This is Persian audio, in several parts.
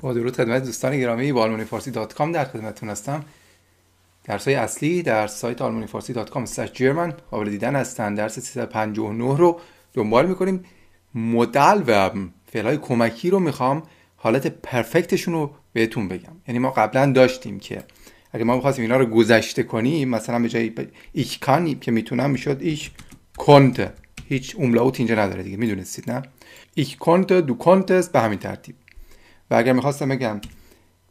با درود خدمت دوستان گرامی با آلمانی فارسی dot com در خدمتتون هستم. درس های اصلی در سایت آلمانی فارسی dot com german قابل دیدن هستن. درس 359 رو دنبال می‌کنیم. مدل و فعل های کمکی رو می‌خوام حالت Perfekt شون رو بهتون بگم. یعنی ما قبلا داشتیم که اگه ما می‌خواستیم اینا رو گذشته کنیم مثلا به جای ich kann که می‌تونم می‌شد ich konnte. هیچ Umlaut اینجا نداره دیگه می‌دونستید نه؟ ایک کنت دو کنتست به همین ترتیب. و اگر می‌خواستم بگم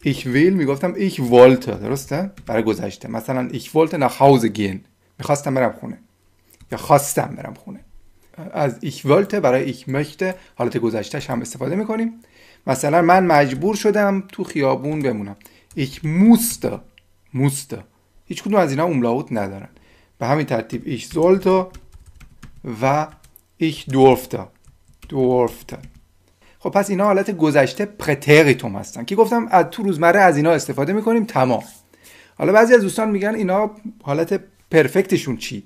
ich will می‌گفتم ich wollte درسته؟ برای گذشته. مثلا ich wollte nach Hause gehen. می‌خواستم برم خونه. یا خواستم برم خونه. از ich wollte برای ich möchte حالت گذشتهش هم استفاده می‌کنیم. مثلا من مجبور شدم تو خیابون بمونم. ich musste. musste. هیچ کدوم از اینا اوملاوت ندارن. به همین ترتیب ich sollte و ich durfte. durfte. خب پس اینا حالت گذشته Präteritum هستن. که گفتم از تو روزمره از اینا استفاده می‌کنیم تمام. حالا بعضی از دوستان میگن اینا حالت Perfekt شون چی؟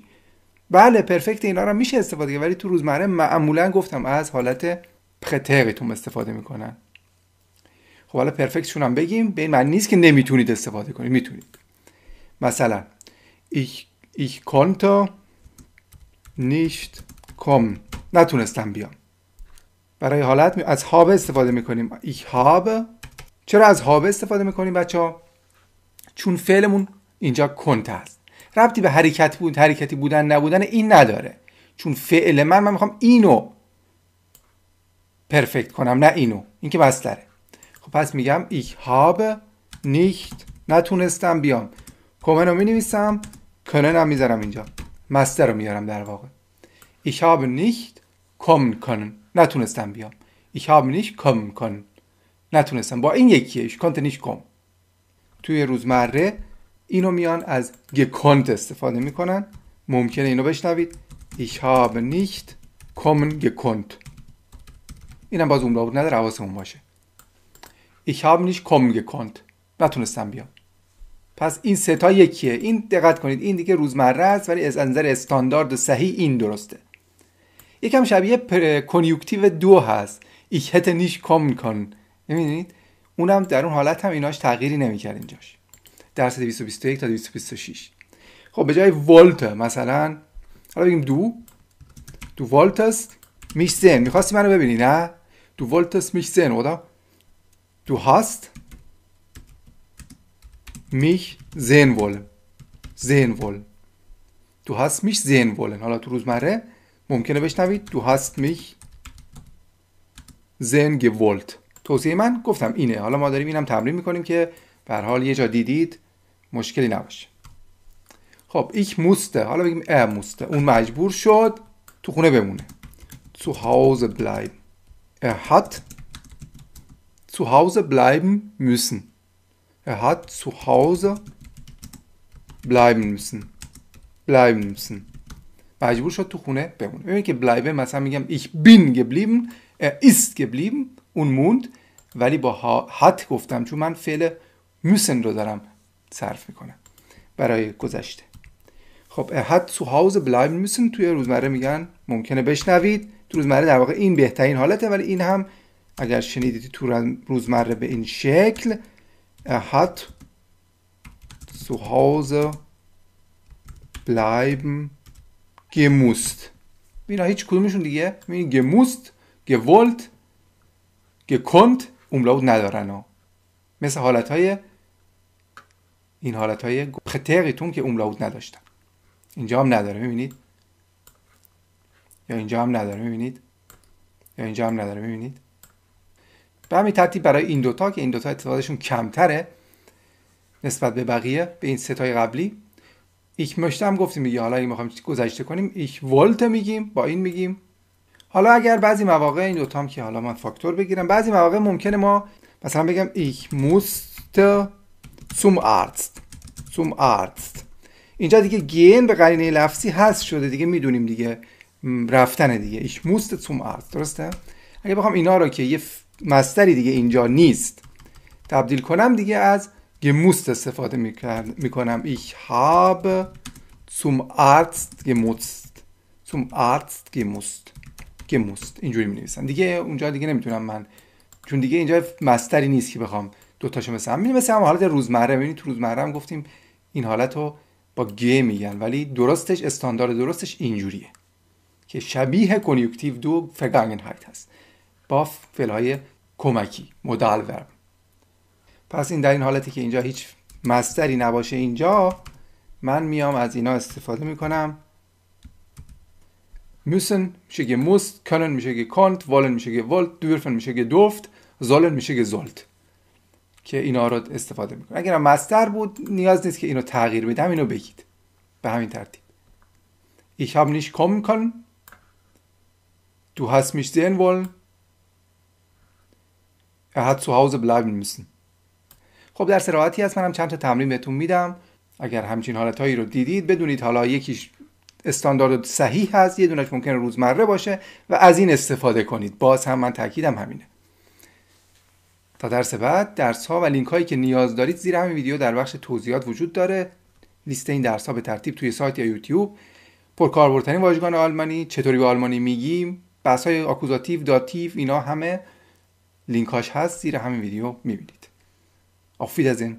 بله Perfekt اینا رو میشه استفاده کرد ولی تو روزمره معمولا گفتم از حالت Präteritum استفاده می‌کنن. خب حالا Perfekt شون هم بگیم به این معنی نیست که نمی‌تونید استفاده کنید می‌تونید. مثلا ich ich konnte nicht kommen. نتونستم بیام. برای حالت از هابه استفاده می‌کنیم. ich habe چرا از هابه استفاده می‌کنیم بچه ها؟ چون فعلمون اینجا کنت هست ربطی به حرکت بود حرکتی بودن نبودن این نداره. چون فعل من من می‌خوام اینو پرفکت کنم نه اینو. این که مصدره خب پس میگم ich habe nicht نتونستم بیام. کومن رو می‌نویسم. کنن هم می‌ذارم اینجا. مستر رو میارم در واقع. ich habe nicht kommen können نتونستم بیام. Ich habe nicht kommen können. نتونستم. با این یکیه ich konnte nicht kommen. توی روزمره اینو میان از gekonnt استفاده می‌کنن. ممکنه اینو بشنوید. Ich habe nicht kommen gekonnt. اینم باز اون بود نداره حواسمون باشه. Ich habe nicht kommen gekonnt. نتونستم بیام. پس این ستا یکیه. این دقت کنید. این دیگه روزمره است ولی از نظر استاندارد صحیح این درسته. یکم شبیه کنیوکتیو دو هست. Ich hätte nicht kommen können. نمی‌دونید اونم در اون حالت هم ایناش تغییری نمی‌کرد اینجاش. درس 221 تا 226 خب به جای ولت مثلا حالا بگیم دو دو wolltest mich sehen. می‌خواستی منو ببینی نه؟ دو wolltest mich sehen. oder du hast mich sehen wollen. Sehen wollen. Du hast mich sehen wollen. حالا تو روزمره ممکنه بشنوید. تو هست میخ زن گولت توصیه من گفتم اینه. حالا ما داریم اینم تمرین می‌کنیم که به حال یه جا دیدید مشکلی نباشه. خب ich musste. حالا بگیم er musste. اون مجبور شد تو خونه بمونه. zu Hause bleiben. er hat zu Hause bleiben müssen er hat zu Hause bleiben müssen bleiben müssen مجبور شد تو خونه بمونه. ببینید که bleiben ه مثلا میگم ich bin geblieben er ist geblieben اون موند. ولی با hat گفتم چون من فعل müssen رو دارم صرف می‌کنم برای گذشته. خب er hat zu Hause bleiben müssen توی روزمره میگن ممکنه بشنوید. تو روزمره در واقع این بهترین حالته ولی این هم اگر شنیدید تو روزمره به این شکل er hat zu Hause bleiben gemusst اینا هیچ کدومشون دیگه می‌بینی gemusst gewollt gekonnt Umlaut ندارن ها مثل حالت های این حالت های Präteritum که Umlaut نداشتن. اینجا هم نداره می‌بینید؟ یا اینجا هم نداره می‌بینید؟ یا اینجا هم نداره می‌بینید؟ به همین ترتیب برای این دوتا که این دوتا اتفاقشون کمتره نسبت به بقیه به این ستای قبلی ایک möchte هم گفتیم دیگه حالا اگه می‌خوایم گذشته کنیم ich wollte میگیم با این میگیم. حالا اگر بعضی مواقع این دوتا هم که حالا من فاکتور بگیرم بعضی مواقع ممکنه ما مثلا بگم ich musste zum Arzt zum Arzt. اینجا دیگه گین به قرینه لفظی هست شده دیگه می‌دونیم دیگه رفتن دیگه. ich musste zum Arzt درسته؟ اگه بخوام اینا رو که یه مستری دیگه اینجا نیست تبدیل کنم دیگه از gemusst استفاده می‌کنم ich habe zum Arzt gemusst zum Arzt gemusst gemusst اینجوری می نویسن دیگه اونجا دیگه نمی‌تونم من چون دیگه اینجا مستری نیست که بخوام دو تاشو مثل هم مثل هم حالت روزمره ببینید تو روزمره هم گفتیم این حالت رو با گ میگن ولی درستش استاندارد درستش اینجوریه که شبیه کنیوکتیو دو فرگانگنهایت هست با فعلهای کمکی مدال ورب پس این در این حالتی که اینجا هیچ مستری نباشه اینجا من میام از اینا استفاده می‌کنم. Müssen میشه که must können میشه که konnte wollen میشه که wollt dürfen میشه که durft sollen میشه که sollt. که اینا رو استفاده می‌کنم. اگر مستر بود نیاز نیست که اینو تغییر بدم اینو بگید. به همین ترتیب. Ich habe nicht kommen können. Du hast mich sehen wollen. Er hat zu Hause bleiben müssen. خب در سراحتی هست منم چند تا تمرین بهتون میدم. اگر همچین حالتهایی رو دیدید بدونید حالا یکیش استاندارد صحیح هست یه دونش ممکنه روزمره باشه و از این استفاده کنید. باز هم من تاکیدم همینه. تا درس بعد درس ها و لینک هایی که نیاز دارید زیر همین ویدیو در بخش توضیحات وجود داره. لیست این درس ها به ترتیب توی سایت یا یوتیوب. پرکاربردترین واژگان آلمانی چطوری به آلمانی میگیم بحث های آکوزاتیو داتیو اینا همه لینکاش هست زیر همین ویدیو می‌بینید. Auf Wiedersehen.